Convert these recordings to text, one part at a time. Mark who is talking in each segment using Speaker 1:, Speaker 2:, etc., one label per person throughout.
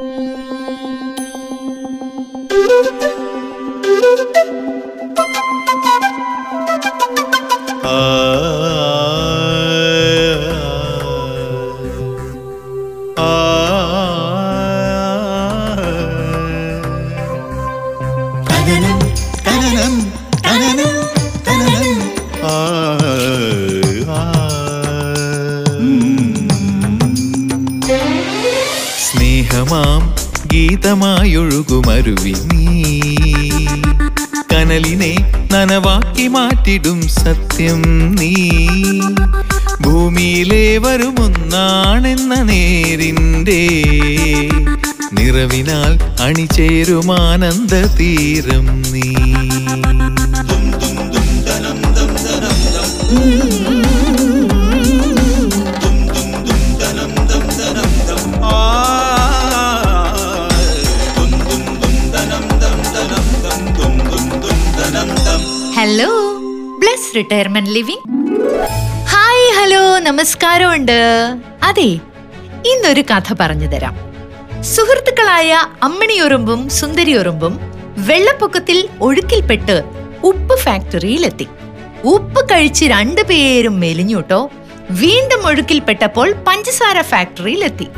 Speaker 1: 嗯。നിറവിനാൽ അണിചേരുമാനന്ദ തീരം നീ.
Speaker 2: Hello Bless retirement living hi hello നമസ്കാരമുണ്ട്. അതെ ഇന്നൊരു കഥ പറഞ്ഞു തരാം. സുഹൃത്തുക്കളായ അമ്മണിയൊറുമ്പും സുന്ദരിയൊറുമ്പും വെള്ളപ്പൊക്കത്തിൽ ഒഴുക്കിൽപ്പെട്ട് ഉപ്പ് ഫാക്ടറിയിലെത്തി. ഉപ്പ് കഴിച്ച് രണ്ടുപേരും മെലിഞ്ഞൂട്ടോ വീണ്ടും ഒഴുക്കിൽപ്പെട്ടപ്പോൾ പഞ്ചസാര ഫാക്ടറിയിലെത്തി.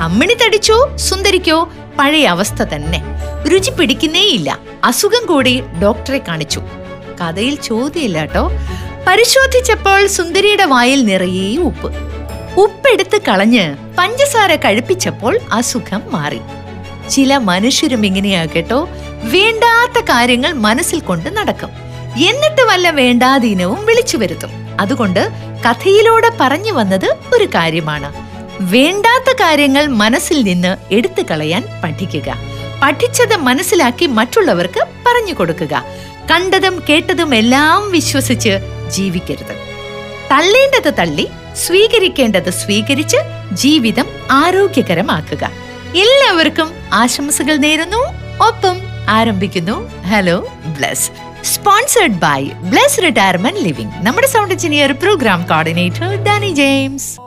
Speaker 2: അമ്മിണി തടിച്ചോ സുന്ദരിക്കോ പഴയ അവസ്ഥ തന്നെ. രുചി പിടിക്കുന്നേയില്ല. അസുഖം കൂടി ഡോക്ടറെ കാണിച്ചു. കഥയിൽ ചോദ്യമില്ല കേട്ടോ പരിശോധിച്ചപ്പോൾ സുന്ദരിയുടെ വായിൽ നിറയെ ഉപ്പ്. ഉപ്പെടുത്ത് കളഞ്ഞ് പഞ്ചസാര കഴിപ്പിച്ചപ്പോൾ അസുഖം മാറി. ചില മനുഷ്യരും ഇങ്ങനെയാ കേട്ടോ. വേണ്ടാത്ത കാര്യങ്ങൾ മനസ്സിൽ കൊണ്ട് നടക്കും. എന്നിട്ട് വല്ല വേണ്ടാതീനവും വിളിച്ചു വരുത്തും. അതുകൊണ്ട് കഥയിലൂടെ പറഞ്ഞു വന്നത് ഒരു കാര്യമാണ്. വേണ്ടാത്ത കാര്യങ്ങൾ മനസ്സിൽ നിന്ന് എടുത്തു കളയാൻ പഠിക്കുക. പഠിച്ചത് മനസ്സിലാക്കി മറ്റുള്ളവർക്ക് പറഞ്ഞു കൊടുക്കുക. കണ്ടതും കേട്ടതും എല്ലാം വിശ്വസിച്ച് ജീവിക്കരുത്. തള്ളേണ്ടത് തള്ളി സ്വീകരിക്കേണ്ടത് സ്വീകരിച്ച് ജീവിതം ആരോഗ്യകരമാക്കുക. എല്ലാവർക്കും ആശംസകൾ നേരുന്നു. ഒപ്പം ആരംഭിക്കുന്നു hello Bless sponsored by Bless retirement living നമ്മുടെ sound engineer programme coordinator Danny James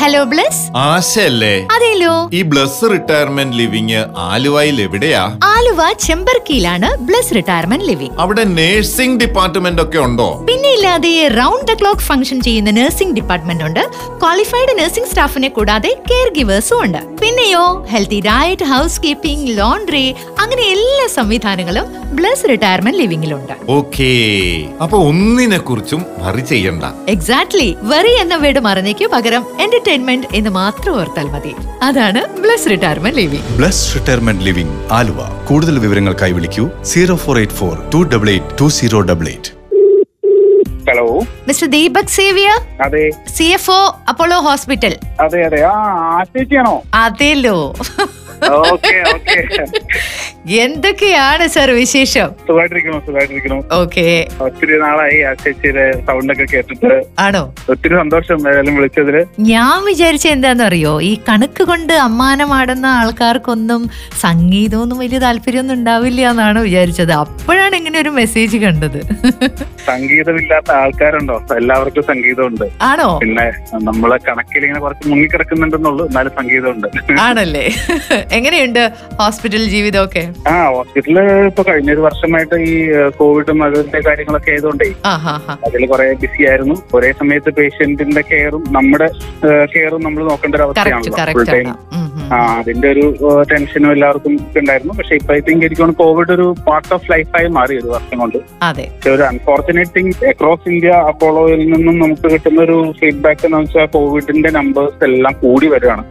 Speaker 2: hello Bless
Speaker 3: ആശല്ലേ
Speaker 2: അതെല്ലോ.
Speaker 3: ഈ ബ്ലസ് റിട്ടയർമെന്റ് ലിവിങ് ആലുവയിൽ എവിടെയാ?
Speaker 2: ആലുവ ചെമ്പർക്കിയിലാണ് ബ്ലസ് റിട്ടയർമെന്റ് ലിവിങ്
Speaker 3: അവിടെ നേഴ്സിംഗ് ഡിപ്പാർട്ട്മെന്റ് ഒക്കെ ഉണ്ടോ?
Speaker 2: പിന്നെ ഇല്ലാതെ റൗണ്ട് ദ ക്ലോക്ക് ഫംഗ്ഷൻ ചെയ്യുന്ന നഴ്സിംഗ് ഡിപ്പാർട്ട്മെന്റ് ഉണ്ട്. ക്വാളിഫൈഡ് നഴ്സിംഗ് സ്റ്റാഫിനെ കൂടാതെ കെയർ ഗിവേഴ്സും ഉണ്ട്. പിന്നെയോ healthy diet house keeping laundry അങ്ങനെ എല്ലാ സംവിധാനങ്ങളും ബ്ലസ് റിട്ടയർമെന്റ് ലിവിംഗിലുണ്ട്
Speaker 3: ഓക്കേ അപ്പൊ ഒന്നിനെ കുറിച്ചും വറി ചെയ്യണ്ട.
Speaker 2: എക്സാക്ട്ലി വെറി എന്ന വീട് മറന്നേക്ക് പകരം. എന്റർടൈൻമെന്റ് എന്ന് മാത്രം ഓർത്താൽ മതി. അതാണ് Bless retirement living
Speaker 4: Bless retirement living Aluva. കൂടുതൽ വിവരങ്ങൾക്കായി വിളിക്കൂ zero four eight four two double eight two zero double eight.
Speaker 5: Hello.
Speaker 2: Mister Deepak Xavier
Speaker 5: അതെ.
Speaker 2: C F O Apollo hospital
Speaker 5: അതെ അതെ. ആ ആശേച്ചിയാണോ
Speaker 2: അതെല്ലോ
Speaker 5: ഓക്കെ ഓക്കെ.
Speaker 2: എന്തൊക്കെയാണ് സർ വിശേഷം?
Speaker 5: സുഖമായിട്ടിരിക്കണോ സുഖമായിട്ടിരിക്കണോ
Speaker 2: ഓക്കെ.
Speaker 5: ഒത്തിരി നാളായി ആശേച്ചിയുടെ സൗണ്ട് ഒക്കെ കേട്ടിട്ട്.
Speaker 2: ആണോ?
Speaker 5: ഒത്തിരി സന്തോഷം ഏതായാലും വിളിച്ചതിൽ.
Speaker 2: ഞാൻ വിചാരിച്ച എന്താണെന്നറിയോ ഈ കണക്ക് കൊണ്ട് അമ്മാനമാടുന്ന ആൾക്കാർക്കൊന്നും സംഗീതമൊന്നും വലിയ താല്പര്യമൊന്നും ഉണ്ടാവില്ല എന്നാണ് വിചാരിച്ചത്. അപ്പോഴാണ് ഇങ്ങനെ ഒരു മെസ്സേജ് കണ്ടത്.
Speaker 5: സംഗീതമില്ലാത്ത ആൾക്കാരുണ്ടോ? എല്ലാവർക്കും സംഗീതമുണ്ട്.
Speaker 2: ആണോ?
Speaker 5: പിന്നെ നമ്മളെ കണക്കിൽ ഇങ്ങനെ കുറച്ച് മുങ്ങിക്കിടക്കുന്നുണ്ടെന്നുള്ളൂ. എന്നാലും സംഗീതമുണ്ട്.
Speaker 2: ആണല്ലേ? എങ്ങനെയുണ്ട് ഹോസ്പിറ്റൽ ജീവിതമൊക്കെ?
Speaker 5: ആ ഹോസ്പിറ്റലിൽ ഇപ്പൊ കഴിഞ്ഞ ഒരു വർഷമായിട്ട് ഈ കോവിഡും അതിന്റെ കാര്യങ്ങളൊക്കെ ആയതുകൊണ്ടേ അതിൽ കുറെ ബിസി ആയിരുന്നു. ഒരേ സമയത്ത് പേഷ്യന്റിന്റെ കെയറും നമ്മുടെ കെയറും നമ്മൾ നോക്കേണ്ട ഒരു
Speaker 2: അവസ്ഥയാണ്
Speaker 5: അവസ്ഥയാണല്ലോ. Full time. ആ അതിന്റെ ഒരു ടെൻഷനും എല്ലാവർക്കും ഉണ്ടായിരുന്നു. പക്ഷെ ഇപ്പൊ ഐ തിങ്ക് എനിക്ക് കോവിഡ് ഒരു പാർട്ട് ഓഫ് ലൈഫായി മാറി ഒരു വർഷം കൊണ്ട്. പക്ഷെ ഒരു അൺഫോർച്ചുനേറ്റ് തിങ് അക്രോസ് ഇന്ത്യ അപ്പോളോയിൽ നിന്നും നമുക്ക് കിട്ടുന്ന ഒരു ഫീഡ്ബാക്ക് എന്ന് വെച്ചാൽ കോവിഡിന്റെ നമ്പേഴ്സ് എല്ലാം കൂടി വരികയാണ്.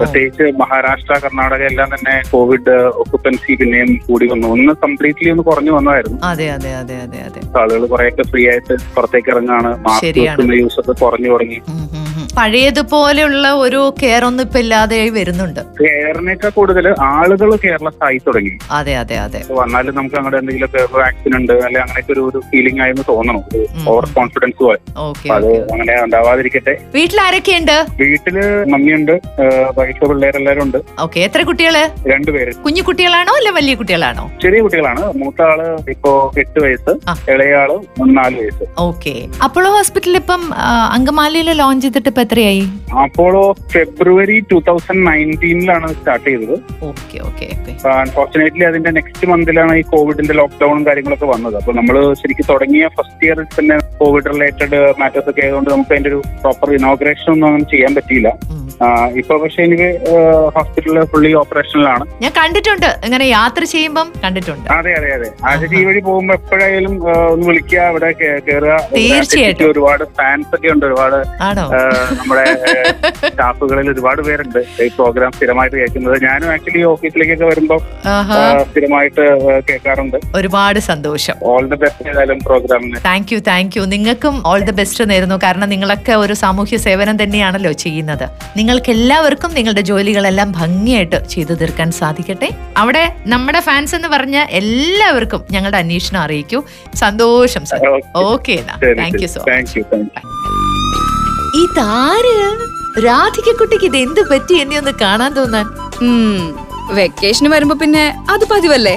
Speaker 5: പ്രത്യേകിച്ച് മഹാരാഷ്ട്ര കർണാടക എല്ലാം തന്നെ കോവിഡ് ഒക്കുപ്പൻസി പിന്നെയും കൂടി വന്നു. ഒന്ന് കംപ്ലീറ്റ്ലി ഒന്ന് കുറഞ്ഞു വന്നായിരുന്നു
Speaker 2: അതെ അതെ അതെ അതെ അതെ.
Speaker 5: ആളുകൾ കുറെയൊക്കെ ഫ്രീ ആയിട്ട് പുറത്തേക്ക് ഇറങ്ങാണ് മാസ്ക് യൂസ് ഒക്കെ കുറഞ്ഞു തുടങ്ങി.
Speaker 2: പഴയതുപോലെയുള്ള ഒരു കെയർ ഒന്നും ഇപ്പൊ ഇല്ലാതെയായി വരുന്നുണ്ട്.
Speaker 5: കെയറിനേക്കാൾ കൂടുതൽ ആളുകൾ കെയർലെസ് ആയി തുടങ്ങി.
Speaker 2: അതെ അതെ അതെ.
Speaker 5: വന്നാലും നമുക്ക് അങ്ങോട്ട് എന്തെങ്കിലും വാക്സിൻ ഉണ്ട് അല്ലെങ്കിൽ അങ്ങനെയൊക്കെ ഒരു ഒരു ഫീലിംഗ് ആയെന്ന് തോന്നണം. ഓവർ കോൺഫിഡൻസ് പോലെ. അത് അങ്ങനെ ഉണ്ടാവാതിരിക്കട്ടെ.
Speaker 2: വീട്ടിൽ ആരൊക്കെയുണ്ട്
Speaker 5: വീട്ടിൽ മമ്മിയുണ്ട് വൈഫ് പിള്ളേരെല്ലാരും ഉണ്ട്.
Speaker 2: ഓക്കെ എത്ര കുട്ടികൾ?
Speaker 5: രണ്ടുപേര്
Speaker 2: കുഞ്ഞു കുട്ടികളാണോ അല്ല വലിയ കുട്ടികളാണോ?
Speaker 5: ചെറിയ കുട്ടികളാണ്. മൂത്ത ആൾ ഇപ്പോ എട്ട് വയസ്സ്. ഇളയ ആൾ നാല് വയസ്സ്.
Speaker 2: ഓക്കെ. അപ്പോളോ ഹോസ്പിറ്റലിൽ ഇപ്പം അങ്കമാലിയിൽ ലോഞ്ച് ചെയ്തിട്ട് എത്രയായി?
Speaker 5: അപ്പോളോ ഫെബ്രുവരി ടൂ തൗസൻഡ് നയന്റീനിലാണ് സ്റ്റാർട്ട് ചെയ്തത്.
Speaker 2: Okay okay okay.
Speaker 5: അൺഫോർച്ചുനേറ്റ്ലി അതിന്റെ നെക്സ്റ്റ് മന്തിലാണ് ഈ കോവിഡിന്റെ ലോക്ക്ഡൌണും കാര്യങ്ങളൊക്കെ വന്നത്. അപ്പൊ നമ്മൾ ശരിക്കും തുടങ്ങിയ ഫസ്റ്റ് ഇയറിൽ തന്നെ കോവിഡ് റിലേറ്റഡ് മാറ്റേഴ്സ് ഒക്കെ ആയതുകൊണ്ട് നമുക്ക് അതിന്റെ ഒരു പ്രോപ്പർ ഇനോഗ്രേഷൻ ഒന്നും അങ്ങനെ ചെയ്യാൻ പറ്റിയില്ല. ഇപ്പൊ പക്ഷെ എനിക്ക് ഹോസ്പിറ്റലിൽ ഫുള്ളി ഓപ്പറേഷനിലാണ്
Speaker 2: ഞാൻ കണ്ടിട്ടുണ്ട്. ഇങ്ങനെ യാത്ര ചെയ്യുമ്പം കണ്ടിട്ടുണ്ട്.
Speaker 5: അതെ അതെ അതെ. ആദ്യത്തെ ഈ വഴി പോകുമ്പോ എപ്പോഴായാലും ഒന്ന് വിളിക്കുക ഇവിടെ കയറുക കേറുക.
Speaker 2: തീർച്ചയായിട്ടും.
Speaker 5: ഒരുപാട് ഫാൻസ് ഒക്കെ ഉണ്ട് ഒരുപാട് നമ്മുടെ സ്റ്റാഫുകളിൽ ഒരുപാട് പേരുണ്ട്. ഈ പ്രോഗ്രാം സ്ഥിരമായിട്ട് കേൾക്കുന്നത്. ഞാനും ആക്ച്വലി ഓഫീസിലേക്കൊക്കെ വരുമ്പോൾ സ്ഥിരമായിട്ട് കേൾക്കാറുണ്ട്.
Speaker 2: ഒരുപാട് സന്തോഷം.
Speaker 5: ഓൾ ദി ബെസ്റ്റ് ഏതായാലും പ്രോഗ്രാമിന്
Speaker 2: താങ്ക് യു താങ്ക് യു നിങ്ങൾക്കും ഓൾ ദി ബെസ്റ്റ് നേരുന്നു. കാരണം നിങ്ങളൊക്കെ ഒരു സാമൂഹ്യ സേവനം തന്നെയാണല്ലോ ചെയ്യുന്നത്. നിങ്ങൾക്ക് എല്ലാവർക്കും നിങ്ങളുടെ ജോലികളെല്ലാം ഭംഗിയായിട്ട് ചെയ്തു തീർക്കാൻ സാധിക്കട്ടെ. അവിടെ നമ്മുടെ ഫാൻസ് എന്ന് പറഞ്ഞ എല്ലാവർക്കും ഞങ്ങളുടെ അന്വേഷണം അറിയിക്കൂ. സന്തോഷം sir. Okay thank you so
Speaker 5: thank you thank Radhika
Speaker 2: ഇതാര്? രാധികക്കുട്ടിക്ക് ഇത് എന്ത് പറ്റി? എന്നെ ഒന്ന് കാണാൻ തോന്നാൻ.
Speaker 6: വെക്കേഷന് വരുമ്പോ പിന്നെ അത് പതിവല്ലേ?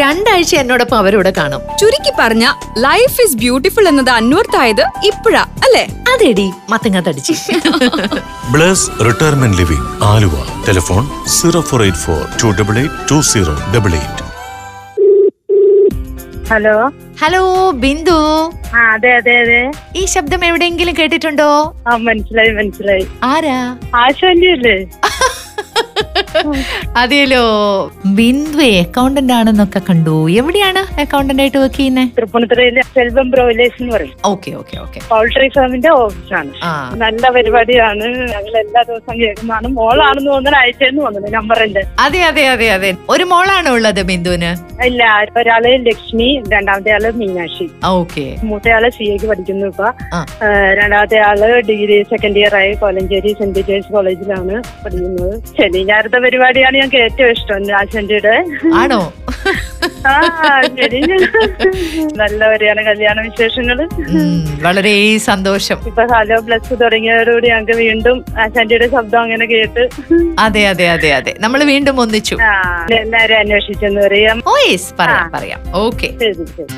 Speaker 2: രണ്ടാഴ്ച എന്നോടൊപ്പം അവരോട് കാണും.
Speaker 6: ചുരുക്കി പറഞ്ഞ ലൈഫ് ഇസ് ബ്യൂട്ടിഫുൾ എന്നത് അന്വർത്ഥായത് ഇപ്പോഴാ അല്ലേ?
Speaker 2: അതെടി മത്തങ്ങ തടിച്ച്.
Speaker 7: Bless retirement living Aluva. Telephone zero four eight four two double eight two zero double eight.
Speaker 8: Hello?
Speaker 2: Hello Bindu.
Speaker 8: ആ അതെ അതെ അതെ.
Speaker 2: ഈ ശബ്ദം എവിടെയെങ്കിലും കേട്ടിട്ടുണ്ടോ?
Speaker 8: ആ മനസ്സിലായി മനസ്സിലായി.
Speaker 2: ആരാ?
Speaker 8: ആശാന്റെ അല്ലേ
Speaker 2: അതെയല്ലോ ബിന്ദു അക്കൗണ്ടന്റ് ആണെന്നൊക്കെ കണ്ടു. എവിടെയാണ് അക്കൗണ്ടന്റ് ആയിട്ട് വർക്ക് ചെയ്യുന്നത്
Speaker 8: തൃപ്പൂണിത്തുറയിലെ സെൽവം ബ്രോയിലേഴ്സ് എന്ന് പറയും.
Speaker 2: Okay okay okay.
Speaker 8: പൗൾട്രി ഫാമിന്റെ ഓഫീസാണ്.
Speaker 2: ആണ്
Speaker 8: നല്ല പരിപാടിയാണ്. ഞങ്ങൾ എല്ലാ ദിവസവും കേൾക്കുന്നതാണ്. മോളാണെന്ന് തോന്നുന്നു അയച്ചെന്ന് തോന്നുന്നു നമ്പറിന്റെ.
Speaker 2: അതെ അതെ അതെ അതെ. ഒരു മോളാണോ ഉള്ളത് ബിന്ദുവിന്?
Speaker 8: ഇല്ല ഒരാൾ ലക്ഷ്മി രണ്ടാമത്തെ ആൾ മീനാക്ഷി.
Speaker 2: ഓക്കെ.
Speaker 8: മൂത്തയാൾ സി എക്ക് പഠിക്കുന്നു ഇപ്പൊ. രണ്ടാമത്തെ ആൾ ഡിഗ്രി സെക്കൻഡ് ഇയർ ആയി കോലഞ്ചേരി സെന്റ് പീറ്റേഴ്സ് കോളേജിലാണ് പഠിക്കുന്നത്. ശനി ഞായറത്തെ പരിപാടിയാണ് ഞങ്ങൾക്ക് ഏറ്റവും ഇഷ്ടം ആശാന്റിയുടെ
Speaker 2: ആണോ?
Speaker 8: ആ ശരി നല്ല വരെയാണ് കല്യാണ
Speaker 2: വിശേഷങ്ങൾ വളരെ സന്തോഷം.
Speaker 8: ഇപ്പൊ ഹലോ പ്ലസ് തുടങ്ങിയതോടുകൂടി ഞങ്ങൾക്ക് വീണ്ടും ആശാന്റിയുടെ ശബ്ദം അങ്ങനെ കേട്ട്.
Speaker 2: അതെ അതെ അതെ അതെ. നമ്മൾ വീണ്ടും ഒന്നിച്ചു.
Speaker 8: എല്ലാരും അന്വേഷിച്ചെന്ന് പറയാം.
Speaker 2: ഓ യെസ് പറയാം. പറയാം. ഓക്കെ
Speaker 8: ശരി ശരി.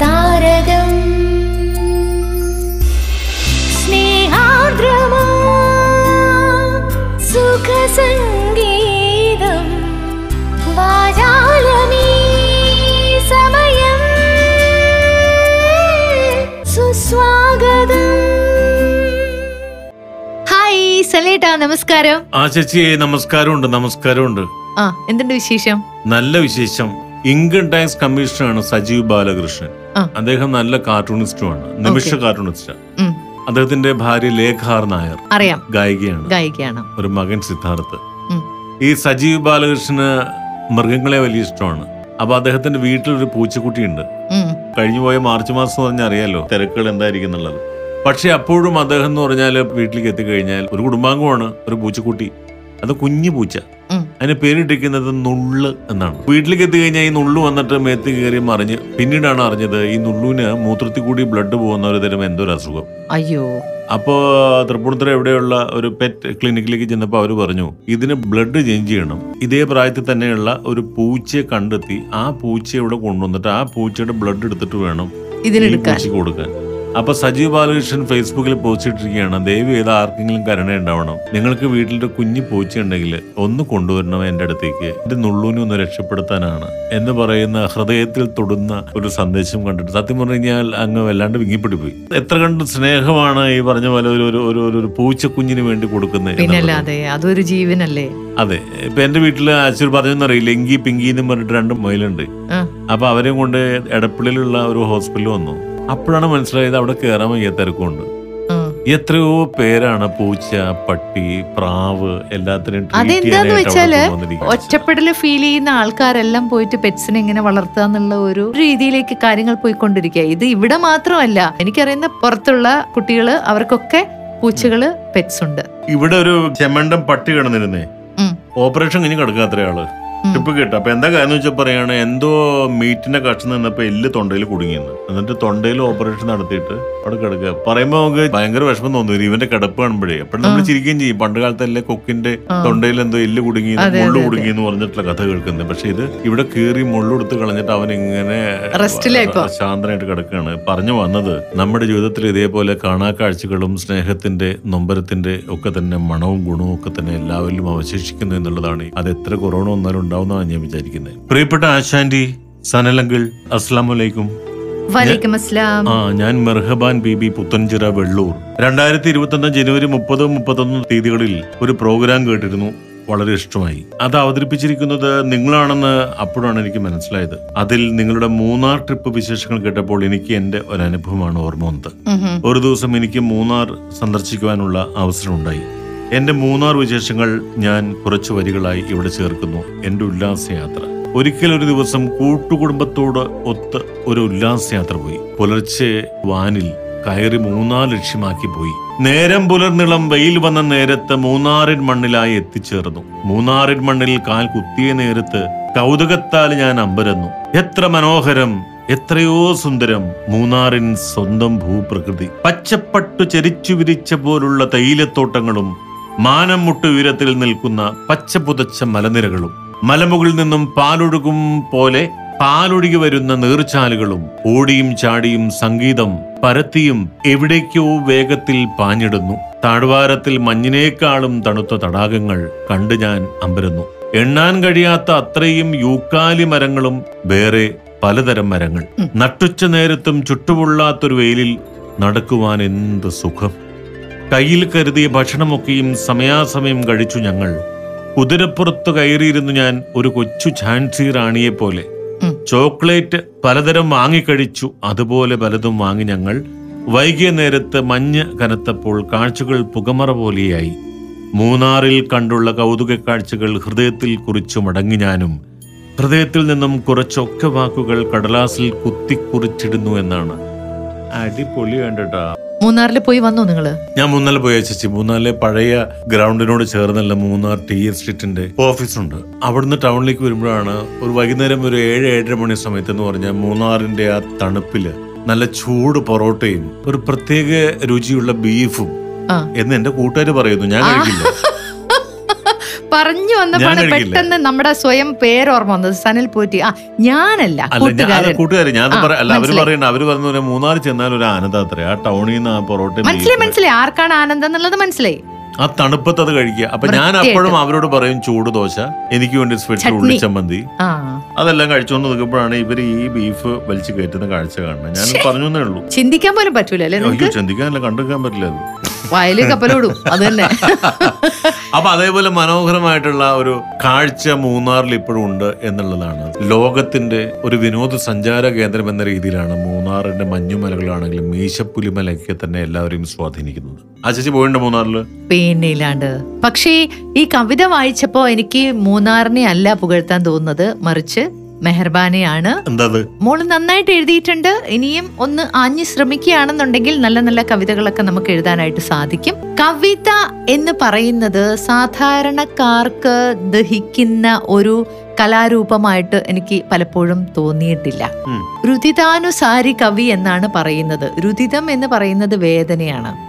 Speaker 9: താരകം. സ്നേഹാർദ്രമാ സുഖസംഗീതം. വാചാലമീ സമയം. സുസ്വാഗതം.
Speaker 2: ഹായ് സലേട്ടാ നമസ്കാരം.
Speaker 7: ആ ചേച്ചിയെ നമസ്കാരമുണ്ട് നമസ്കാരമുണ്ട്.
Speaker 2: ആ എന്തുണ്ട് വിശേഷം?
Speaker 7: നല്ല വിശേഷം. ഇൻകം ടാക്സ് കമ്മീഷണറാണ് സജീവ് ബാലകൃഷ്ണൻ. അദ്ദേഹം നല്ല കാർട്ടൂണിസ്റ്റുമാണ് നിമിഷ
Speaker 2: കാർട്ടൂണിസ്റ്റാണ്
Speaker 7: അദ്ദേഹത്തിന്റെ ഭാര്യ ലേഖാർ നായർ
Speaker 2: അറിയാം.
Speaker 7: ഗായികയാണ്.
Speaker 2: ഗായികയാണ്.
Speaker 7: ഒരു മകൻ സിദ്ധാർത്ഥ്. ഈ സജീവ് ബാലകൃഷ്ണന് മൃഗങ്ങളെ വലിയ ഇഷ്ടമാണ്. അപ്പൊ അദ്ദേഹത്തിന്റെ വീട്ടിൽ ഒരു
Speaker 2: പൂച്ചക്കുട്ടിയുണ്ട്.
Speaker 7: കഴിഞ്ഞു പോയ മാർച്ച് മാസം എന്ന് പറഞ്ഞാൽ അറിയാലോ തിരക്കുകൾ എന്തായിരിക്കും എന്നുള്ളത്. പക്ഷെ അപ്പോഴും അദ്ദേഹം എന്ന് പറഞ്ഞാൽ വീട്ടിലേക്ക് എത്തിക്കഴിഞ്ഞാൽ ഒരു കുടുംബാംഗമാണ് ഒരു പൂച്ചക്കുട്ടി. അത് കുഞ്ഞു പൂച്ച. അതിന് പേരിട്ടിരിക്കുന്നത് നുള്ള് എന്നാണ്. വീട്ടിലേക്ക് എത്തിക്കഴിഞ്ഞാൽ ഈ നുള്ളു വന്നിട്ട് മേത്ത് കയറി മറിഞ്ഞ് പിന്നീടാണ് അറിഞ്ഞത് ഈ നുള്ളുവിന് മൂത്രത്തിൽ കൂടി ബ്ലഡ് പോകുന്ന ഒരു തരം എന്തോ ഒരു അസുഖം.
Speaker 2: അയ്യോ.
Speaker 7: അപ്പോ തൃപ്പൂണിത്തുറ എവിടെയുള്ള ഒരു പെറ്റ് ക്ലിനിക്കിലേക്ക് ചെന്നപ്പോൾ അവർ പറഞ്ഞു ഇതിന് ബ്ലഡ് ചേഞ്ച് ചെയ്യണം. ഇതേ പ്രായത്തിൽ തന്നെയുള്ള ഒരു പൂച്ചയെ കണ്ടെത്തി ആ പൂച്ചയെ ഇവിടെ കൊണ്ടുവന്നിട്ട് ആ പൂച്ചയുടെ ബ്ലഡ് എടുത്തിട്ട് വേണം
Speaker 2: ഇതിനെടുക്കാൻ.
Speaker 7: കൊടുക്കാൻ. അപ്പൊ സജീവ് ബാലകൃഷ്ണൻ ഫേസ്ബുക്കിൽ പോസ്റ്റ് ഇട്ടിരിക്കുകയാണ് ദയവ് ചെയ്ത് ആർക്കെങ്കിലും കരുണ ഉണ്ടാവണം. നിങ്ങൾക്ക് വീട്ടിലൊരു കുഞ്ഞു പൂച്ച ഉണ്ടെങ്കിൽ ഒന്ന് കൊണ്ടുവരണം എന്റെ അടുത്തേക്ക്. എന്റെ നുള്ളൂനെ ഒന്ന് രക്ഷപ്പെടുത്താനാണ്. എന്ന് പറയുന്ന ഹൃദയത്തിൽ തൊടുന്ന ഒരു സന്ദേശം കണ്ടിട്ട് സത്യം പറഞ്ഞു കഴിഞ്ഞാൽ അങ്ങ് വല്ലാണ്ട് വിങ്ങിപ്പെട്ടു പോയി എത്ര കണ്ട് സ്നേഹമാണ് ഈ പറഞ്ഞ പോലെ ഒരു ഒരു ഒരു ഒരു- കുഞ്ഞിന് പൂച്ചക്കുഞ്ഞിന് വേണ്ടി കൊടുക്കുന്നത്.
Speaker 2: പിന്നല്ലാതെ അതൊരു ജീവനല്ലേ?
Speaker 7: അതെ ഇപ്പൊ എന്റെ വീട്ടിൽ അച്ഛൻ പറഞ്ഞെന്നറിയില്ല എങ്കി പിങ്കി എന്ന് പറഞ്ഞിട്ട് രണ്ട് മൊയിലുണ്ട്. അപ്പൊ അവരെയും കൊണ്ട് എടപ്പള്ളിയിലുള്ള ഒരു ഹോസ്പിറ്റലിൽ വന്നു. അപ്പോഴാണ് മനസ്സിലായത് അവിടെ കയറാൻ വയ്യ തിരക്കുണ്ട്. എത്രയോ പേരാണ് പൂച്ച പട്ടി പ്രാവ് എല്ലാത്തിനും
Speaker 2: അതെന്താന്ന് വെച്ചാൽ
Speaker 7: ഒറ്റപ്പെടൽ
Speaker 2: ഒറ്റപ്പെടൽ ഫീൽ ചെയ്യുന്ന ആൾക്കാരെല്ലാം പോയിട്ട് പെറ്റ്സിനെ ഇങ്ങനെ വളർത്തുക എന്നുള്ള ഒരു രീതിയിലേക്ക് കാര്യങ്ങൾ പോയിക്കൊണ്ടിരിക്കുക. ഇത് ഇവിടെ മാത്രമല്ല എനിക്കറിയുന്ന പുറത്തുള്ള കുട്ടികൾ അവർക്കൊക്കെ പൂച്ചകൾ പെറ്റ്സ് ഉണ്ട്.
Speaker 7: ഇവിടെ ഒരു ചെമ്മണ്ടം പട്ടി കിടന്നിരുന്നേ. ഓപ്പറേഷൻ കഴിഞ്ഞ് കിടക്കുക ട്രിപ്പ് കിട്ടും. അപ്പൊ എന്താ കാര്യം വെച്ചാൽ പറയാണ് എന്തോ മീറ്റിന്റെ കഷ്ണം നിന്നപ്പോ എല്ല് തൊണ്ടയിൽ കുടുങ്ങിയെന്ന്. എന്നിട്ട് തൊണ്ടയിൽ ഓപ്പറേഷൻ നടത്തിയിട്ട് അവിടെ കിടക്കുക. പറയുമ്പോ നമുക്ക് ഭയങ്കര വിഷമം തോന്നുന്നു. ഇവന്റെ കിടപ്പ് കാണുമ്പോഴേ. എപ്പോഴും നമ്മൾ ചിരിക്കുകയും ചെയ്യും. പണ്ട് കാലത്തല്ലേ കൊക്കിന്റെ. തൊണ്ടയിൽ എന്തോ എല്ല് കുടുങ്ങി മുള്ളു കുടുങ്ങി എന്ന് പറഞ്ഞിട്ടുള്ള കഥ കേൾക്കുന്നത് പക്ഷെ ഇത് ഇവിടെ കീറി മുള്ളെടുത്ത് കളഞ്ഞിട്ട് അവൻ ഇങ്ങനെ. ശാന്തനായിട്ട് കിടക്കുകയാണ്. പറഞ്ഞു വന്നത് നമ്മുടെ ജീവിതത്തിൽ ഇതേപോലെ കാണാക്കാഴ്ചകളും സ്നേഹത്തിന്റെ നൊമ്പരത്തിന്റെ ഒക്കെ തന്നെ മണവും ഗുണവും ഒക്കെ തന്നെ എല്ലാവരിലും അവശേഷിക്കുന്നു എന്നുള്ളതാണ്. അത് എത്ര കൊറോണ വന്നാലും ഉണ്ടാവുന്നതാണ് ഞാൻ വിചാരിക്കുന്നത് പ്രിയപ്പെട്ട ആശാന്റി സനലങ്കിൾ അസ്ലാം വലൈക്കും
Speaker 2: വലൈക്കും അസ്ലാം
Speaker 7: ആ ഞാൻ മെർഹബാൻ ബീബി പുത്തൻചിറ വെള്ളൂർ. രണ്ടായിരത്തി ഇരുപത്തൊന്ന് ജനുവരി മുപ്പത് മുപ്പത്തൊന്ന് തീയതികളിൽ ഒരു പ്രോഗ്രാം കേട്ടിരുന്നു. വളരെ ഇഷ്ടമായി. അത് അവതരിപ്പിച്ചിരിക്കുന്നത് നിങ്ങളാണെന്ന് അപ്പോഴാണ് എനിക്ക് മനസ്സിലായത്. അതിൽ നിങ്ങളുടെ മൂന്നാർ ട്രിപ്പ് വിശേഷങ്ങൾ കേട്ടപ്പോൾ എനിക്ക് എന്റെ ഒരു അനുഭവമാണ് ഓർമ്മ വന്നത്. ഒരു ദിവസം എനിക്ക് മൂന്നാർ സന്ദർശിക്കുവാനുള്ള അവസരമുണ്ടായി എന്റെ മൂന്നാർ വിശേഷങ്ങൾ ഞാൻ കുറച്ച് വരികളായി ഇവിടെ ചേർക്കുന്നു. എന്റെ ഉല്ലാസയാത്ര. ഒരിക്കലൊരു ദിവസം കൂട്ടുകുടുംബത്തോട് ഒത്ത് ഒരു ഉല്ലാസയാത്ര പോയി. പുലർച്ചെ വാനിൽ കയറി മൂന്നാർ ലക്ഷ്യമാക്കി പോയി. നേരം പുലർന്നിളം വെയിൽ വന്ന നേരത്ത് മൂന്നാറിൻ മണ്ണിലായി എത്തിച്ചേർന്നു. മൂന്നാറിൻ മണ്ണിൽ കാൽ കുത്തിയ നേരത്ത് കൗതുകത്താൽ ഞാൻ അമ്പരന്നു. എത്ര മനോഹരം എത്രയോ സുന്ദരം മൂന്നാറിൻ സ്വന്തം ഭൂപ്രകൃതി. പച്ചപ്പട്ടു ചരിച്ചു വിരിച്ച പോലുള്ള തേയിലത്തോട്ടങ്ങളും മാനം മുട്ട് ഉയരത്തിൽ നിൽക്കുന്ന പച്ചപുതച്ച മലനിരകളും മലമുകളിൽ നിന്നും പാലൊഴുകും പോലെ പാലൊഴുകി വരുന്ന നീർച്ചാലുകളും ഓടിയും ചാടിയും സംഗീതം പരത്തിയും എവിടേക്കോ വേഗത്തിൽ പാഞ്ഞിടുന്നു. താഴ്വാരത്തിൽ മഞ്ഞിനേക്കാളും തണുത്ത തടാകങ്ങൾ കണ്ട് ഞാൻ അമ്പരുന്നു. എണ്ണാൻ കഴിയാത്ത അത്രയും യൂക്കാലി മരങ്ങളും വേറെ പലതരം മരങ്ങൾ. നട്ടുച്ച നേരത്തും ചുട്ടുപൊള്ളാത്തൊരു വെയിലിൽ നടക്കുവാൻ എന്ത് സുഖം. കയ്യിൽ കരുതിയ ഭക്ഷണമൊക്കെയും സമയാസമയം കഴിച്ചു ഞങ്ങൾ. കുതിരപ്പുറത്ത് കയറിയിരുന്നു ഞാൻ ഒരു കൊച്ചു ഝാൻസി റാണിയെ പോലെ. ചോക്ലേറ്റ് പലതരം വാങ്ങിക്കഴിച്ചു അതുപോലെ പലതും വാങ്ങി ഞങ്ങൾ വൈകിയ നേരത്ത് മഞ്ഞ് കനത്തപ്പോൾ കാഴ്ചകൾ പുകമറ പോലെയായി. മൂന്നാറിൽ കണ്ടുള്ള കൗതുക കാഴ്ചകൾ ഹൃദയത്തിൽ കുറിച്ചു മടങ്ങി ഞാനും. ഹൃദയത്തിൽ നിന്നും കുറച്ചൊക്കെ വാക്കുകൾ കടലാസിൽ കുത്തിക്കുറിച്ചിടുന്നു എന്നാണ്. അടിപൊളി കണ്ടിട്ടാ
Speaker 2: മൂന്നാറിൽ പോയി വന്നോ നിങ്ങൾ?
Speaker 7: ഞാൻ മൂന്നാറിൽ പോയി ചേച്ചി മൂന്നാറിലെ പഴയ ഗ്രൗണ്ടിനോട് ചേർന്നല്ല മൂന്നാർ ടി എസ്റ്റേറ്റിന്റെ ഓഫീസുണ്ട്. അവിടുന്ന് ടൗണിലേക്ക് വരുമ്പോഴാണ് ഒരു വൈകുന്നേരം ഒരു ഏഴ് ഏഴര മണി സമയത്ത് എന്ന് പറഞ്ഞാൽ മൂന്നാറിന്റെ ആ തണുപ്പിൽ നല്ല ചൂട് പൊറോട്ടയും ഒരു പ്രത്യേക രുചിയുള്ള ബീഫും എന്ന് എന്റെ കൂട്ടുകാർ പറയുന്നു. ഞാൻ കഴിക്കില്ല.
Speaker 2: പറഞ്ഞു വന്നപ്പോഴാണ് പെട്ടെന്ന് നമ്മുടെ സ്വയം പേരോർമ്മ വന്നത്. സനൽ പോറ്റി. ആ ഞാനല്ല കൂട്ടുകാരൻ.
Speaker 7: ഞാൻ അല്ല
Speaker 2: അവർ.
Speaker 7: പറയണ്ട. അവർ പറഞ്ഞ മൂന്നാർ ചെന്നാൽ ഒരു ആനന്ദാത്രേ ആ ടൗണിൽ നിന്ന് ആ പൊറോട്ട
Speaker 2: മനസ്സിലായി മനസ്സിലായി. ആർക്കാണ് ആനന്ദം എന്നുള്ളത് മനസ്സിലായി.
Speaker 7: ആ തണുപ്പത്ത് അത് കഴിക്കുക. അപ്പൊ ഞാൻ അപ്പോഴും അവരോട് പറയും ചൂട് ദോശ. എനിക്ക് വേണ്ടി സ്പെഷ്യൽ ഉള്ളിച്ചമ്മന്തി അതെല്ലാം കഴിച്ചുകൊണ്ട് നിൽക്കുമ്പോഴാണ് ഇവർ ഈ ബീഫ് വലിച്ചു കയറ്റുന്ന കാഴ്ച കാണുന്നത്. ഞാൻ പറഞ്ഞു എന്നേ ഉള്ളൂ.
Speaker 2: ചിന്തിക്കാൻ പോലും പറ്റൂല
Speaker 7: ചിന്തിക്കാനല്ല കണ്ടെടുക്കാൻ പറ്റില്ല
Speaker 2: വയൽ കപ്പലോടും അത് തന്നെ.
Speaker 7: അപ്പൊ അതേപോലെ മനോഹരമായിട്ടുള്ള ഒരു കാഴ്ച മൂന്നാറിൽ ഇപ്പോഴും ഉണ്ട് എന്നുള്ളതാണ്. ലോകത്തിന്റെ ഒരു വിനോദസഞ്ചാര കേന്ദ്രം എന്ന രീതിയിലാണ് മൂന്നാറിന്റെ മഞ്ഞുമലകളാണെങ്കിലും മീശപ്പുലിമലയൊക്കെ തന്നെ എല്ലാവരെയും സ്വാധീനിക്കുന്നത്. ആ ചേച്ചി പോയിട്ടുണ്ട് മൂന്നാറിൽ?
Speaker 2: പിന്നില്ലാണ്ട് പക്ഷേ ഈ കവിത വായിച്ചപ്പോ എനിക്ക് മൂന്നാറിനെ അല്ല പുകഴ്ത്താൻ തോന്നുന്നത്. മറിച്ച് മെഹർബാനെയാണ്. മോൾ നന്നായിട്ട് എഴുതിയിട്ടുണ്ട്. ഇനിയും ഒന്ന് ആഞ്ഞു ശ്രമിക്കുകയാണെന്നുണ്ടെങ്കിൽ നല്ല നല്ല കവിതകളൊക്കെ നമുക്ക് എഴുതാനായിട്ട് സാധിക്കും. കവിത എന്ന് പറയുന്നത് സാധാരണക്കാർക്ക് ദഹിക്കുന്ന ഒരു കലാരൂപമായിട്ട് എനിക്ക് പലപ്പോഴും തോന്നിയിട്ടില്ല. രുതിതാനുസാരി കവി എന്നാണ് പറയുന്നത്. രുതിതം എന്ന് പറയുന്നത് വേദനയാണ്.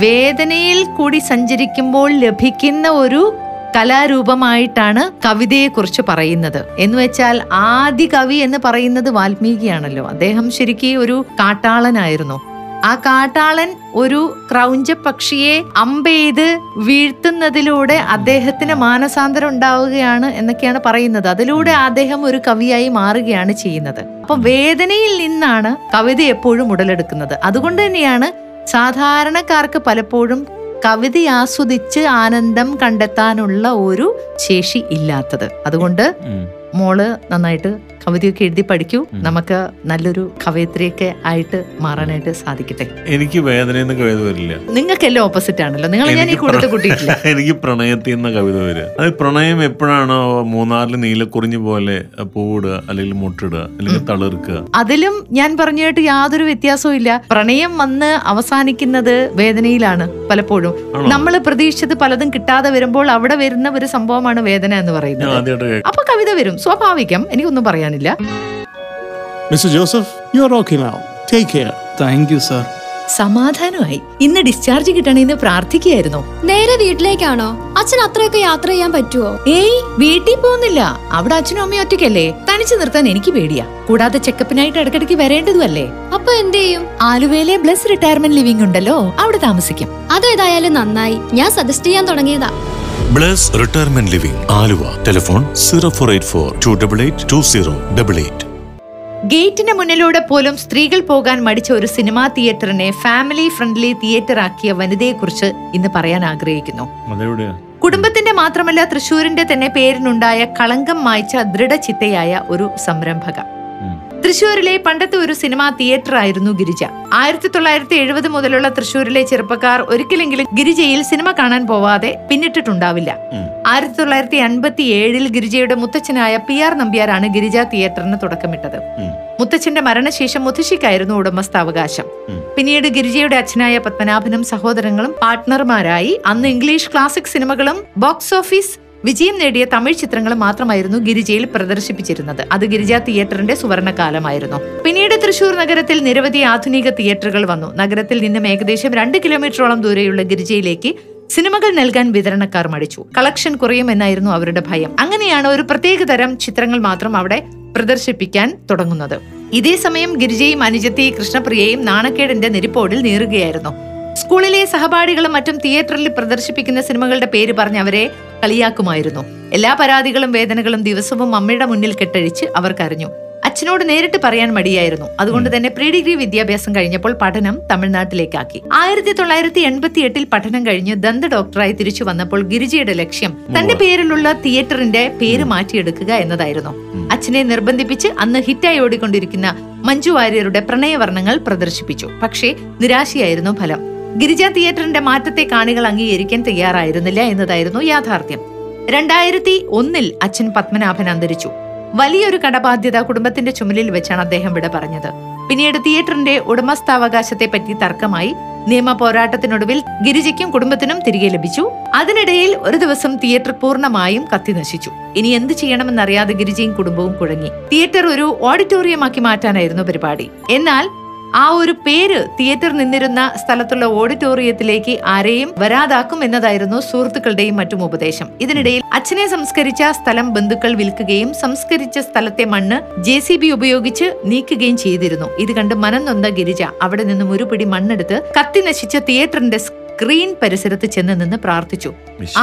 Speaker 2: വേദനയിൽ കൂടി സഞ്ചരിക്കുമ്പോൾ ലഭിക്കുന്ന ഒരു കലാരൂപമായിട്ടാണ് കവിതയെക്കുറിച്ച് പറയുന്നത്. എന്ന് വെച്ചാൽ ആദ്യ കവി എന്ന് പറയുന്നത് വാൽമീകിയാണല്ലോ. അദ്ദേഹം ശരിക്കും ഒരു കാട്ടാളനായിരുന്നു. ആ കാട്ടാളൻ ഒരു ക്രൗഞ്ച പക്ഷിയെ അമ്പെയ്ത് വീഴ്ത്തുന്നതിലൂടെ അദ്ദേഹത്തിന് മാനസാന്തരം ഉണ്ടാവുകയാണ് എന്നൊക്കെയാണ് പറയുന്നത്. അതിലൂടെ അദ്ദേഹം ഒരു കവിയായി മാറുകയാണ് ചെയ്യുന്നത്. അപ്പൊ വേദനയിൽ നിന്നാണ് കവിത എപ്പോഴും ഉടലെടുക്കുന്നത്. അതുകൊണ്ട് തന്നെയാണ് സാധാരണക്കാർക്ക് പലപ്പോഴും കവിത ആസ്വദിച്ച് ആനന്ദം കണ്ടെത്താനുള്ള ഒരു ശേഷി ഇല്ലാത്തത്. അതുകൊണ്ട് മോൾ നന്നായിട്ട് കവിതയൊക്കെ എഴുതി പഠിക്കൂ. നമുക്ക് നല്ലൊരു കവയത്രിയൊക്കെ ആയിട്ട് മാറാനായിട്ട് സാധിക്കട്ടെ.
Speaker 7: എനിക്ക് വേദനയെന്ന് കവിത വരില്ല.
Speaker 2: നിങ്ങൾക്കെല്ലാം ഓപ്പോസിറ്റ് ആണല്ലോ. നിങ്ങൾ ഞാൻ ഈ
Speaker 7: എനിക്ക്
Speaker 2: കൂട്ടിയിട്ടില്ല.
Speaker 7: എനിക്ക് പ്രണയത്തിൽ നിന്ന് കവിത വരിക. അത് പ്രണയം എപ്പോഴാണോ മൂന്നാറിൽ നീലക്കുറിഞ്ഞ് പോലെ പൂവിടുക അല്ലെങ്കിൽ മുട്ടിടുക അല്ലെങ്കിൽ തളിർക്കുക.
Speaker 2: അതിലും ഞാൻ പറഞ്ഞായിട്ട് യാതൊരു വ്യത്യാസവും ഇല്ല. പ്രണയം വന്ന് അവസാനിക്കുന്നത് വേദനയിലാണ് പലപ്പോഴും. നമ്മൾ പ്രതീക്ഷിച്ചത് പലതും കിട്ടാതെ വരുമ്പോൾ അവിടെ വരുന്ന ഒരു സംഭവമാണ് വേദന എന്ന് പറയുന്നത്. അപ്പൊ കവിത വരും. സ്വാഭാവികം. എനിക്കൊന്നും പറയാനില്ല.
Speaker 10: Mister Joseph you are okay now take care
Speaker 11: thank you sir
Speaker 2: സമാധാനമായി. ഇന്ന് ഡിസ്ചാർജ് കിട്ടണമെന്ന് പ്രാർത്ഥിക്കുകയായിരുന്നു.
Speaker 9: നേരെ വീട്ടിലേക്കാണോ? അച്ഛൻ അത്രയൊക്കെ യാത്ര ചെയ്യാൻ പറ്റുമോ
Speaker 2: ഏയ് വീട്ടിൽ പോകുന്നില്ല. അവിടെ അച്ഛനും അമ്മയും ഒറ്റയ്ക്കല്ലേ? തനിച്ചു നിർത്താൻ എനിക്ക് പേടിയാ. കൂടാതെ ചെക്കപ്പിനായിട്ട് ഇടക്കിടക്ക് വരേണ്ടതുമല്ലേ?
Speaker 9: അപ്പൊ എന്ത് ചെയ്യും?
Speaker 2: ആലുവയിലെ ബ്ലസ് റിട്ടയർമെന്റ് ലിവിംഗ് ഉണ്ടല്ലോ അവിടെ താമസിക്കും.
Speaker 9: അതേതായാലും നന്നായി. ഞാൻ സജസ്റ്റ് ചെയ്യാൻ തുടങ്ങിയതാ.
Speaker 12: Bless retirement living Aluva. Telephone zero four eight four two double eight two zero double eight
Speaker 2: ഗേറ്റിന് മുന്നിലൂടെ പോലും സ്ത്രീകൾ പോകാൻ മടിച്ച ഒരു സിനിമാ തിയേറ്ററിനെ ഫാമിലി ഫ്രണ്ട്ലി തിയേറ്റർ ആക്കിയ വനിതയെക്കുറിച്ച് ഇന്ന് പറയാൻ ആഗ്രഹിക്കുന്നു. കുടുംബത്തിന്റെ മാത്രമല്ല തൃശൂരിന്റെ തന്നെ പേരിനുണ്ടായ കളങ്കം മായ്ച്ച ദൃഢചിത്തയായ ഒരു സംരംഭക. തൃശൂരിലെ പണ്ടത്തെ ഒരു സിനിമാ തിയേറ്റർ ആയിരുന്നു ഗിരിജ. ആയിരത്തി തൊള്ളായിരത്തി എഴുപത് മുതലുള്ള തൃശൂരിലെ ചെറുപ്പക്കാർ ഒരിക്കലെങ്കിലും ഗിരിജയിൽ സിനിമ കാണാൻ പോവാതെ പിന്നിട്ടിട്ടുണ്ടാവില്ല. ആയിരത്തി തൊള്ളായിരത്തി അൻപത്തി ഏഴിൽ ഗിരിജയുടെ മുത്തച്ഛനായ പി ആർ നമ്പ്യാരാണ് ഗിരിജ തിയേറ്ററിന് തുടക്കമിട്ടത്. മുത്തച്ഛന്റെ മരണശേഷം മുത്തശ്ശിക്കായിരുന്നു ഉടമസ്ഥാവകാശം. പിന്നീട് ഗിരിജയുടെ അച്ഛനായ പത്മനാഭനും സഹോദരങ്ങളും പാർട്ട്ണർമാരായി അന്ന് ഇംഗ്ലീഷ് ക്ലാസിക് സിനിമകളും ബോക്സ് ഓഫീസ് വിജയം നേടിയ തമിഴ് ചിത്രങ്ങൾ മാത്രമായിരുന്നു ഗിരിജയിൽ പ്രദർശിപ്പിച്ചിരുന്നത്. അത് ഗിരിജ തിയേറ്ററിന്റെ സുവർണകാലമായിരുന്നു. പിന്നീട് തൃശൂർ നഗരത്തിൽ നിരവധി ആധുനിക തിയേറ്ററുകൾ വന്നു. നഗരത്തിൽ നിന്നും ഏകദേശം രണ്ട് കിലോമീറ്ററോളം ദൂരെയുള്ള ഗിരിജയിലേക്ക് സിനിമകൾ നൽകാൻ വിതരണക്കാർ മടിച്ചു. കളക്ഷൻ കുറയുമെന്നായിരുന്നു അവരുടെ ഭയം. അങ്ങനെയാണ് ഒരു പ്രത്യേക തരം ചിത്രങ്ങൾ മാത്രം അവിടെ പ്രദർശിപ്പിക്കാൻ തുടങ്ങുന്നത്. ഇതേ സമയം ഗിരിജയും അനുജത്തി കൃഷ്ണപ്രിയയും നാണക്കേടിന്റെ നെരിപ്പോടിൽ നീറുകയായിരുന്നു. സ്കൂളിലെ സഹപാഠികളും മറ്റും തിയേറ്ററിൽ പ്രദർശിപ്പിക്കുന്ന സിനിമകളുടെ പേര് പറഞ്ഞ് അവരെ കളിയാക്കുമായിരുന്നു. എല്ലാ പരാതികളും വേദനകളും ദിവസവും അമ്മയുടെ മുന്നിൽ കെട്ടഴിച്ച് അവർക്കറിഞ്ഞു അച്ഛനോട് നേരിട്ട് പറയാൻ മടിയായിരുന്നു. അതുകൊണ്ട് തന്നെ പ്രീ ഡിഗ്രി വിദ്യാഭ്യാസം കഴിഞ്ഞപ്പോൾ പഠനം തമിഴ്നാട്ടിലേക്കാക്കി. ആയിരത്തി തൊള്ളായിരത്തി എൺപത്തി എട്ടിൽ പഠനം കഴിഞ്ഞ് ദന്ത ഡോക്ടറായി തിരിച്ചു വന്നപ്പോൾ ഗിരിജയുടെ ലക്ഷ്യം തന്റെ പേരിലുള്ള തിയേറ്ററിന്റെ പേര് മാറ്റിയെടുക്കുക എന്നതായിരുന്നു. അച്ഛനെ നിർബന്ധിപ്പിച്ച് അന്ന് ഹിറ്റായി ഓടിക്കൊണ്ടിരിക്കുന്ന മഞ്ജു വാര്യരുടെ പ്രണയവർണങ്ങൾ പ്രദർശിപ്പിച്ചു. പക്ഷേ നിരാശയായിരുന്നു ഫലം. ഗിരിജ തിയേറ്ററിന്റെ മാറ്റത്തെ കാണികൾ അംഗീകരിക്കാൻ തയ്യാറായിരുന്നില്ല എന്നതായിരുന്നു യാഥാർത്ഥ്യം. രണ്ടായിരത്തി ഒന്നിൽ അച്ഛൻ പത്മനാഭൻ അന്തരിച്ചു. വലിയൊരു കടബാധ്യത കുടുംബത്തിന്റെ ചുമലിൽ വെച്ചാണ് അദ്ദേഹം വിട പറഞ്ഞത്. പിന്നീട് തിയേറ്ററിന്റെ ഉടമസ്ഥാവകാശത്തെ പറ്റി തർക്കമായി നിയമ പോരാട്ടത്തിനൊടുവിൽ ഗിരിജയ്ക്കും കുടുംബത്തിനും തിരികെ ലഭിച്ചു. അതിനിടയിൽ ഒരു ദിവസം തിയേറ്റർ പൂർണമായും കത്തിനശിച്ചു ഇനി എന്ത് ചെയ്യണമെന്നറിയാതെ ഗിരിജയും കുടുംബവും കുഴങ്ങി. തിയേറ്റർ ഒരു ഓഡിറ്റോറിയമാക്കി മാറ്റാനായിരുന്നു പരിപാടി. എന്നാൽ ആ ഒരു പേര് തിയേറ്റർ നിന്നിരുന്ന സ്ഥലത്തുള്ള ഓഡിറ്റോറിയത്തിലേക്ക് ആരെയും വരാതാക്കും എന്നതായിരുന്നു സുഹൃത്തുക്കളുടെയും മറ്റും ഉപദേശം. ഇതിനിടയിൽ അച്ഛനെ സംസ്കരിച്ച സ്ഥലം ബന്ധുക്കൾ വിൽക്കുകയും സംസ്കരിച്ച സ്ഥലത്തെ മണ്ണ് ജെ സി ബി ഉപയോഗിച്ച് നീക്കുകയും ചെയ്തിരുന്നു. ഇത് കണ്ട് മനം നൊന്ത ഗിരിജ അവിടെ നിന്നും ഒരു പിടി മണ്ണെടുത്ത് കത്തി നശിച്ച തിയേറ്ററിന്റെ സ്ക്രീൻ പരിസരത്ത് ചെന്ന് നിന്ന് പ്രാർത്ഥിച്ചു.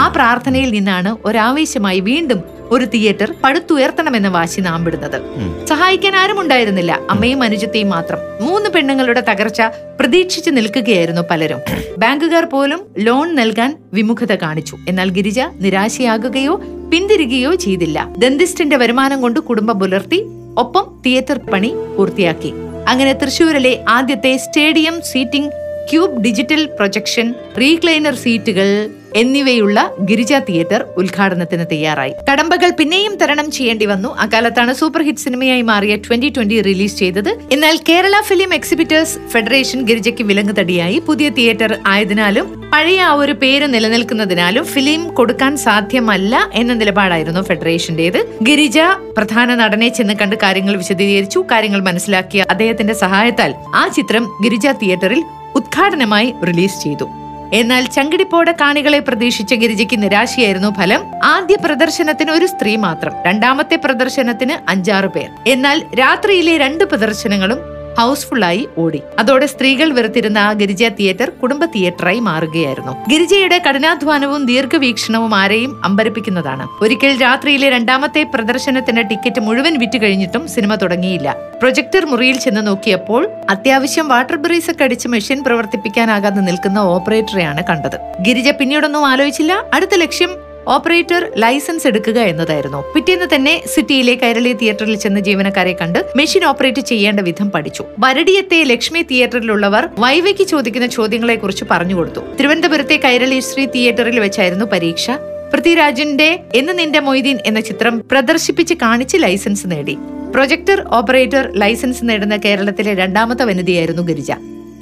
Speaker 2: ആ പ്രാർത്ഥനയിൽ നിന്നാണ് ഒരാവേശമായി വീണ്ടും ഒരു തിയേറ്റർ പടുത്തുയർത്തണമെന്ന വാശി നാമ്പിടുന്നത്. സഹായിക്കാൻ ആരും ഉണ്ടായിരുന്നില്ല അമ്മയും അനുജത്തെയും മാത്രം. മൂന്ന് പെണ്ണുങ്ങളുടെ തകർച്ച പ്രതീക്ഷിച്ചു നിൽക്കുകയായിരുന്നു പലരും. ബാങ്കുകാർ പോലും ലോൺ നൽകാൻ വിമുഖത കാണിച്ചു. എന്നാൽ ഗിരിജ നിരാശയാകുകയോ പിന്തിരികുകയോ ചെയ്തില്ല. ദന്തിസ്റ്റിന്റെ വരുമാനം കൊണ്ട് കുടുംബം പുലർത്തി ഒപ്പം തിയേറ്റർ പണി പൂർത്തിയാക്കി. അങ്ങനെ തൃശൂരിലെ ആദ്യത്തെ stadium seating cube digital projection recliner സീറ്റുകൾ എന്നിവയുള്ള ഗിരിജ തിയേറ്റർ ഉദ്ഘാടനത്തിന് തയ്യാറായി. കടമ്പകൾ പിന്നെയും തരണം ചെയ്യേണ്ടി വന്നു. അക്കാലത്താണ് സൂപ്പർ ഹിറ്റ് സിനിമയായി മാറിയ ട്വന്റി ട്വന്റി റിലീസ് ചെയ്തത്. എന്നാൽ കേരള ഫിലിം എക്സിബിറ്റേഴ്സ് ഫെഡറേഷൻ ഗിരിജയ്ക്ക് വിലങ്ങുതടിയായി പുതിയ തിയേറ്റർ ആയതിനാലും പഴയ ആ ഒരു പേര് നിലനിൽക്കുന്നതിനാലും ഫിലിം കൊടുക്കാൻ സാധ്യമല്ല എന്ന നിലപാടായിരുന്നു ഫെഡറേഷന്റേത്. ഗിരിജ പ്രധാന നടനെ ചെന്ന് കണ്ട് കാര്യങ്ങൾ വിശദീകരിച്ചു. കാര്യങ്ങൾ മനസ്സിലാക്കിയ അദ്ദേഹത്തിന്റെ സഹായത്താൽ ആ ചിത്രം ഗിരിജ തിയേറ്ററിൽ ഉദ്ഘാടനമായി റിലീസ് ചെയ്തു. എന്നാൽ ചങ്കിടിപ്പോടെ കാണികളെ പ്രതീക്ഷിച്ച ഗിരിജയ്ക്ക് നിരാശയായിരുന്നു ഫലം. ആദ്യ പ്രദർശനത്തിന് ഒരു സ്ത്രീ മാത്രം രണ്ടാമത്തെ പ്രദർശനത്തിന് അഞ്ചാറ് പേർ. എന്നാൽ രാത്രിയിലെ രണ്ട് പ്രദർശനങ്ങളും ഹൗസ്ഫുള്ളായി ഓടി. അതോടെ സ്ത്രീകൾ വെറുത്തിരുന്ന ഗിരിജ തിയേറ്റർ കുടുംബ തിയേറ്ററായി മാറുകയായിരുന്നു. ഗിരിജയുടെ കഠിനാധ്വാനവും ദീർഘവീക്ഷണവും ആരെയും അമ്പരപ്പിക്കുന്നതാണ്. ഒരിക്കൽ രാത്രിയിലെ രണ്ടാമത്തെ പ്രദർശനത്തിന്റെ ടിക്കറ്റ് മുഴുവൻ വിറ്റ് കഴിഞ്ഞിട്ടും സിനിമ തുടങ്ങിയില്ല. പ്രൊജക്ടർ മുറിയിൽ ചെന്ന് നോക്കിയപ്പോൾ അത്യാവശ്യം വാട്ടർ ബ്രീസ് ഒക്കെ അടിച്ച് മെഷീൻ പ്രവർത്തിപ്പിക്കാനാകാതെ നിൽക്കുന്ന ഓപ്പറേറ്ററെയാണ് കണ്ടത്. ഗിരിജ പിന്നീടൊന്നും ആലോചിച്ചില്ല. അടുത്ത ലക്ഷ്യം ഓപ്പറേറ്റർ ലൈസൻസ് എടുക്കുക എന്നതായിരുന്നു. പിറ്റേന്ന് തന്നെ സിറ്റിയിലെ കൈരളി തിയേറ്ററിൽ ചെന്ന് ജീവനക്കാരെ കണ്ട് മെഷീൻ ഓപ്പറേറ്റ് ചെയ്യേണ്ട വിധം പഠിച്ചു. വരടിയത്തെ ലക്ഷ്മി തിയേറ്ററിലുള്ളവർ വൈവയ്ക്ക് ചോദിക്കുന്ന ചോദ്യങ്ങളെ കുറിച്ച് പറഞ്ഞുകൊടുത്തു തിരുവനന്തപുരത്തെ കൈരളി ശ്രീ തിയേറ്ററിൽ വെച്ചായിരുന്നു പരീക്ഷ. പൃഥ്വിരാജിന്റെ എന്ന് നിന്റെ മൊയ്തീൻ എന്ന ചിത്രം പ്രദർശിപ്പിച്ച് കാണിച്ച് ലൈസൻസ് നേടി. പ്രൊജക്ടർ ഓപ്പറേറ്റർ ലൈസൻസ് നേടുന്ന കേരളത്തിലെ രണ്ടാമത്തെ വനിതയായിരുന്നു ഗിരിജ.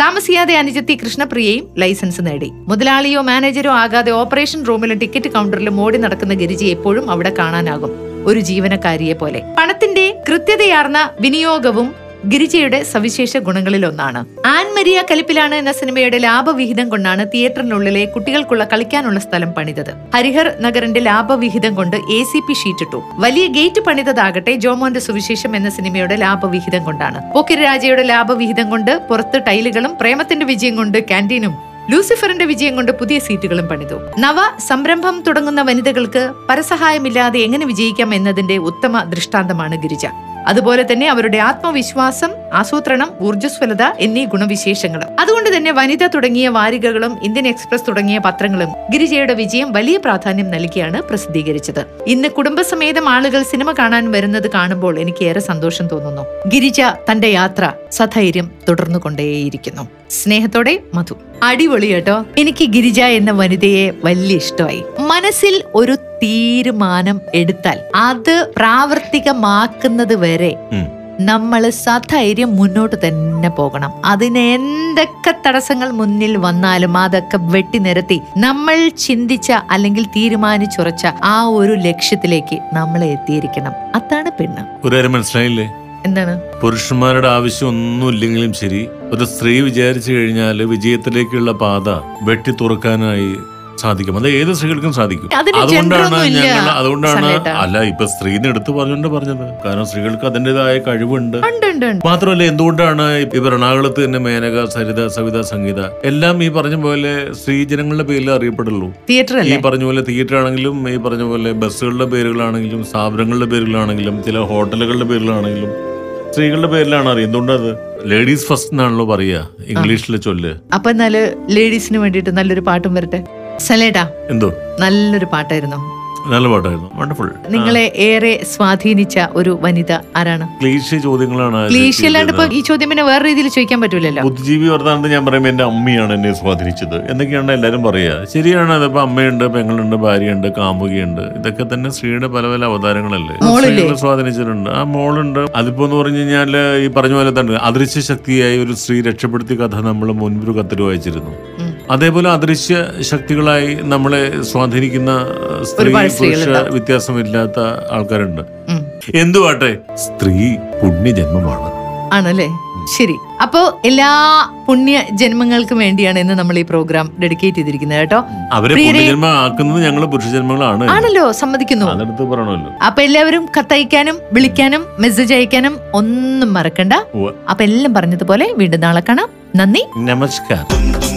Speaker 2: താമസിയാതെ അനുജത്തി കൃഷ്ണപ്രിയയും ലൈസൻസ് നേടി. മുതലാളിയോ മാനേജരോ ആകാതെ ഓപ്പറേഷൻ റൂമിലെ ടിക്കറ്റ് കൗണ്ടറിലും ഓടി നടക്കുന്ന ഗിരിജി എപ്പോഴും അവിടെ കാണാനാകും. ഒരു ജീവനക്കാരിയെ പോലെ. പണത്തിന്റെ കൃത്യതയാർന്ന വിനിയോഗവും ഗിരിജയുടെ സവിശേഷ ഗുണങ്ങളിലൊന്നാണ്. ആൻ മരിയ കലിപ്പിലാണ് എന്ന സിനിമയുടെ ലാഭവിഹിതം കൊണ്ടാണ് തിയേറ്ററിനുള്ളിലെ കുട്ടികൾക്കുള്ള കളിക്കാനുള്ള സ്ഥലം പണിതത്. ഹരിഹർ നഗറിന്റെ ലാഭവിഹിതം കൊണ്ട് എ സി പി ഷീറ്റിട്ടു. വലിയ ഗേറ്റ് പണിതതാകട്ടെ ജോമോന്റെ സുവിശേഷം എന്ന സിനിമയുടെ ലാഭവിഹിതം കൊണ്ടാണ്. പോക്കിരി രാജയുടെ ലാഭവിഹിതം കൊണ്ട് പുറത്ത് ടൈലുകളും പ്രേമത്തിന്റെ വിജയം കൊണ്ട് ക്യാന്റീനും ലൂസിഫറിന്റെ വിജയം കൊണ്ട് പുതിയ സീറ്റുകളും പണിതു. നവ സംരംഭം തുടങ്ങുന്ന വനിതകൾക്ക് പരസഹായമില്ലാതെ എങ്ങനെ വിജയിക്കാം എന്നതിന്റെ ഉത്തമ ദൃഷ്ടാന്തമാണ് ഗിരിജ. അതുപോലെ തന്നെ അവരുടെ ആത്മവിശ്വാസം ആസൂത്രണം ഊർജസ്വലത എന്നീ ഗുണവിശേഷങ്ങളും അതുകൊണ്ട് തന്നെ വനിത തുടങ്ങിയ വാരികകളും ഇന്ത്യൻ എക്സ്പ്രസ് തുടങ്ങിയ പത്രങ്ങളും ഗിരിജയുടെ വിജയം വലിയ പ്രാധാന്യം നൽകിയാണ് പ്രസിദ്ധീകരിച്ചത്. ഇന്ന് കുടുംബസമേതം ആളുകൾ സിനിമ കാണാൻ വരുന്നത് കാണുമ്പോൾ എനിക്ക് ഏറെ സന്തോഷം തോന്നുന്നു. ഗിരിജ തന്റെ യാത്ര സധൈര്യം തുടർന്നു കൊണ്ടേയിരിക്കുന്നു സ്നേഹത്തോടെ മധു. അടിപൊളി കേട്ടോ. എനിക്ക് ഗിരിജ എന്ന വനിതയെ വലിയ ഇഷ്ടമായി. മനസ്സിൽ ഒരു തീരുമാനം എടുത്താൽ അത് പ്രാവർത്തികമാക്കുന്നത് വരെ നമ്മൾ സധൈര്യം മുന്നോട്ട് തന്നെ പോകണം. അതിന് എന്തൊക്കെ തടസ്സങ്ങൾ മുന്നിൽ വന്നാലും അതൊക്കെ വെട്ടി നിരത്തി നമ്മൾ ചിന്തിച്ച അല്ലെങ്കിൽ തീരുമാനിച്ചുറച്ച ആ ഒരു ലക്ഷ്യത്തിലേക്ക് നമ്മൾ എത്തിയിരിക്കണം. അതാണ് പെണ്ണ്.
Speaker 7: ഒരു മനസ്സിലായില്ലേ?
Speaker 2: എന്താണ്?
Speaker 7: പുരുഷന്മാരുടെ ആവശ്യം ഒന്നും ഇല്ലെങ്കിലും ശരി ഒരു സ്ത്രീ വിചാരിച്ചു കഴിഞ്ഞാൽ വിജയത്തിലേക്കുള്ള പാത വെട്ടി തുറക്കാനായി സാധിക്കും. അത് ഏത് സ്ത്രീകൾക്കും സാധിക്കും. അതുകൊണ്ടാണ് ഞങ്ങൾ അതുകൊണ്ടാണ്. അല്ല ഇപ്പൊ സ്ത്രീന്ന് എടുത്തു പറഞ്ഞുകൊണ്ട് പറഞ്ഞത്. കാരണം സ്ത്രീകൾക്ക് അതിന്റെതായ കഴിവുണ്ട്. മാത്രമല്ല എന്തുകൊണ്ടാണ് ഇപ്പൊ എറണാകുളത്ത് തന്നെ മേനക സരിത സവിത സംഗീത എല്ലാം ഈ പറഞ്ഞ പോലെ സ്ത്രീജനങ്ങളുടെ പേരിൽ അറിയപ്പെടുള്ളൂ. ഈ പറഞ്ഞ പോലെ തിയേറ്റർ ആണെങ്കിലും ഈ പറഞ്ഞ പോലെ ബസ്സുകളുടെ പേരുകളാണെങ്കിലും സ്ഥാപനങ്ങളുടെ പേരുകളാണെങ്കിലും ചില ഹോട്ടലുകളുടെ പേരിലാണെങ്കിലും സ്ത്രീകളുടെ പേരിലാണ് അറിയുന്നത്. എന്തുകൊണ്ടത്? ലേഡീസ് ഫസ്റ്റ് എന്നാണല്ലോ പറയാ ഇംഗ്ലീഷിലെ ചൊല്ല്.
Speaker 2: അപ്പൊ എന്നാൽ ലേഡീസിന് വേണ്ടിട്ട് നല്ലൊരു പാട്ടും വരട്ടെ? സലേട്ടാ
Speaker 7: എന്തോ?
Speaker 2: നല്ലൊരു പാട്ടായിരുന്നു.
Speaker 7: നല്ല പാട്ടായിരുന്നു. വണ്ടർഫുൾ
Speaker 2: നിങ്ങളെ ഏറെ സ്വാധീനിച്ച ഒരു വനിത ആരാണ്?
Speaker 7: ക്ലീശ ചോദ്യങ്ങളാണ്
Speaker 2: ക്ലീശ അല്ലാണ്ട് ഇപ്പൊ ഈ ചോദ്യം പിന്നെ വേറെ രീതിയിൽ ചോദിക്കാൻ പറ്റൂലല്ലോ.
Speaker 7: ബുദ്ധിജീവി വർത്താനത്ത് ഞാൻ പറയുമ്പോൾ എന്റെ അമ്മയാണ് എന്നെ സ്വാധീനിച്ചത്. എന്നൊക്കെയാണ് എല്ലാരും പറയുക. ശരിയാണ് അതിപ്പോ അമ്മയുണ്ട് പെങ്ങളുണ്ട് ഭാര്യയുണ്ട് കാമുകിയുണ്ട്. ഇതൊക്കെ തന്നെ സ്ത്രീയുടെ പല പല അവതാരങ്ങളല്ലേ? സ്ത്രീകളെ സ്വാധീനിച്ചിട്ടുണ്ട്. ആ മോളുണ്ട്. അതിപ്പോ എന്ന് പറഞ്ഞു കഴിഞ്ഞാൽ ഈ പറഞ്ഞ പോലെ തന്നെ അദൃശ്യ ശക്തിയായി ഒരു സ്ത്രീ രക്ഷപ്പെടുത്തിയ കഥ നമ്മൾ മുൻപൊരു കത്തിൽ വായിച്ചിരുന്നു. അതേപോലെ അദൃശ്യ ശക്തികളായി നമ്മളെ സ്വാധീനിക്കുന്ന സ്ത്രീ പുരുഷ വ്യത്യാസമില്ലാത്ത ആൾക്കാരുണ്ട്. എന്തുവാട്ടെ? സ്ത്രീ പുണ്യജന്മമാണ്.
Speaker 2: ആണല്ലേ? ശരി. അപ്പോ എല്ലാ പുണ്യ ജന്മങ്ങൾക്കും വേണ്ടിയാണ് ഇന്ന് നമ്മൾ ഈ പ്രോഗ്രാം ഡെഡിക്കേറ്റ് ചെയ്തിരിക്കുന്നത് കേട്ടോ.
Speaker 7: അവരെ പുണ്യജന്മം ആക്കുന്നത് ഞങ്ങൾ പുരുഷജന്മങ്ങളാണ്
Speaker 2: ആണല്ലോ സമ്മതിക്കുന്നു.
Speaker 7: അതെടുത്ത് പറയണമല്ലോ.
Speaker 2: അപ്പൊ എല്ലാവരും കത്തയക്കാനും വിളിക്കാനും മെസ്സേജ് അയക്കാനും ഒന്നും മറക്കണ്ട. അപ്പൊ എല്ലാം പറഞ്ഞതുപോലെ വീണ്ടും നാളെ കാണാം. നന്ദി.
Speaker 7: നമസ്കാരം.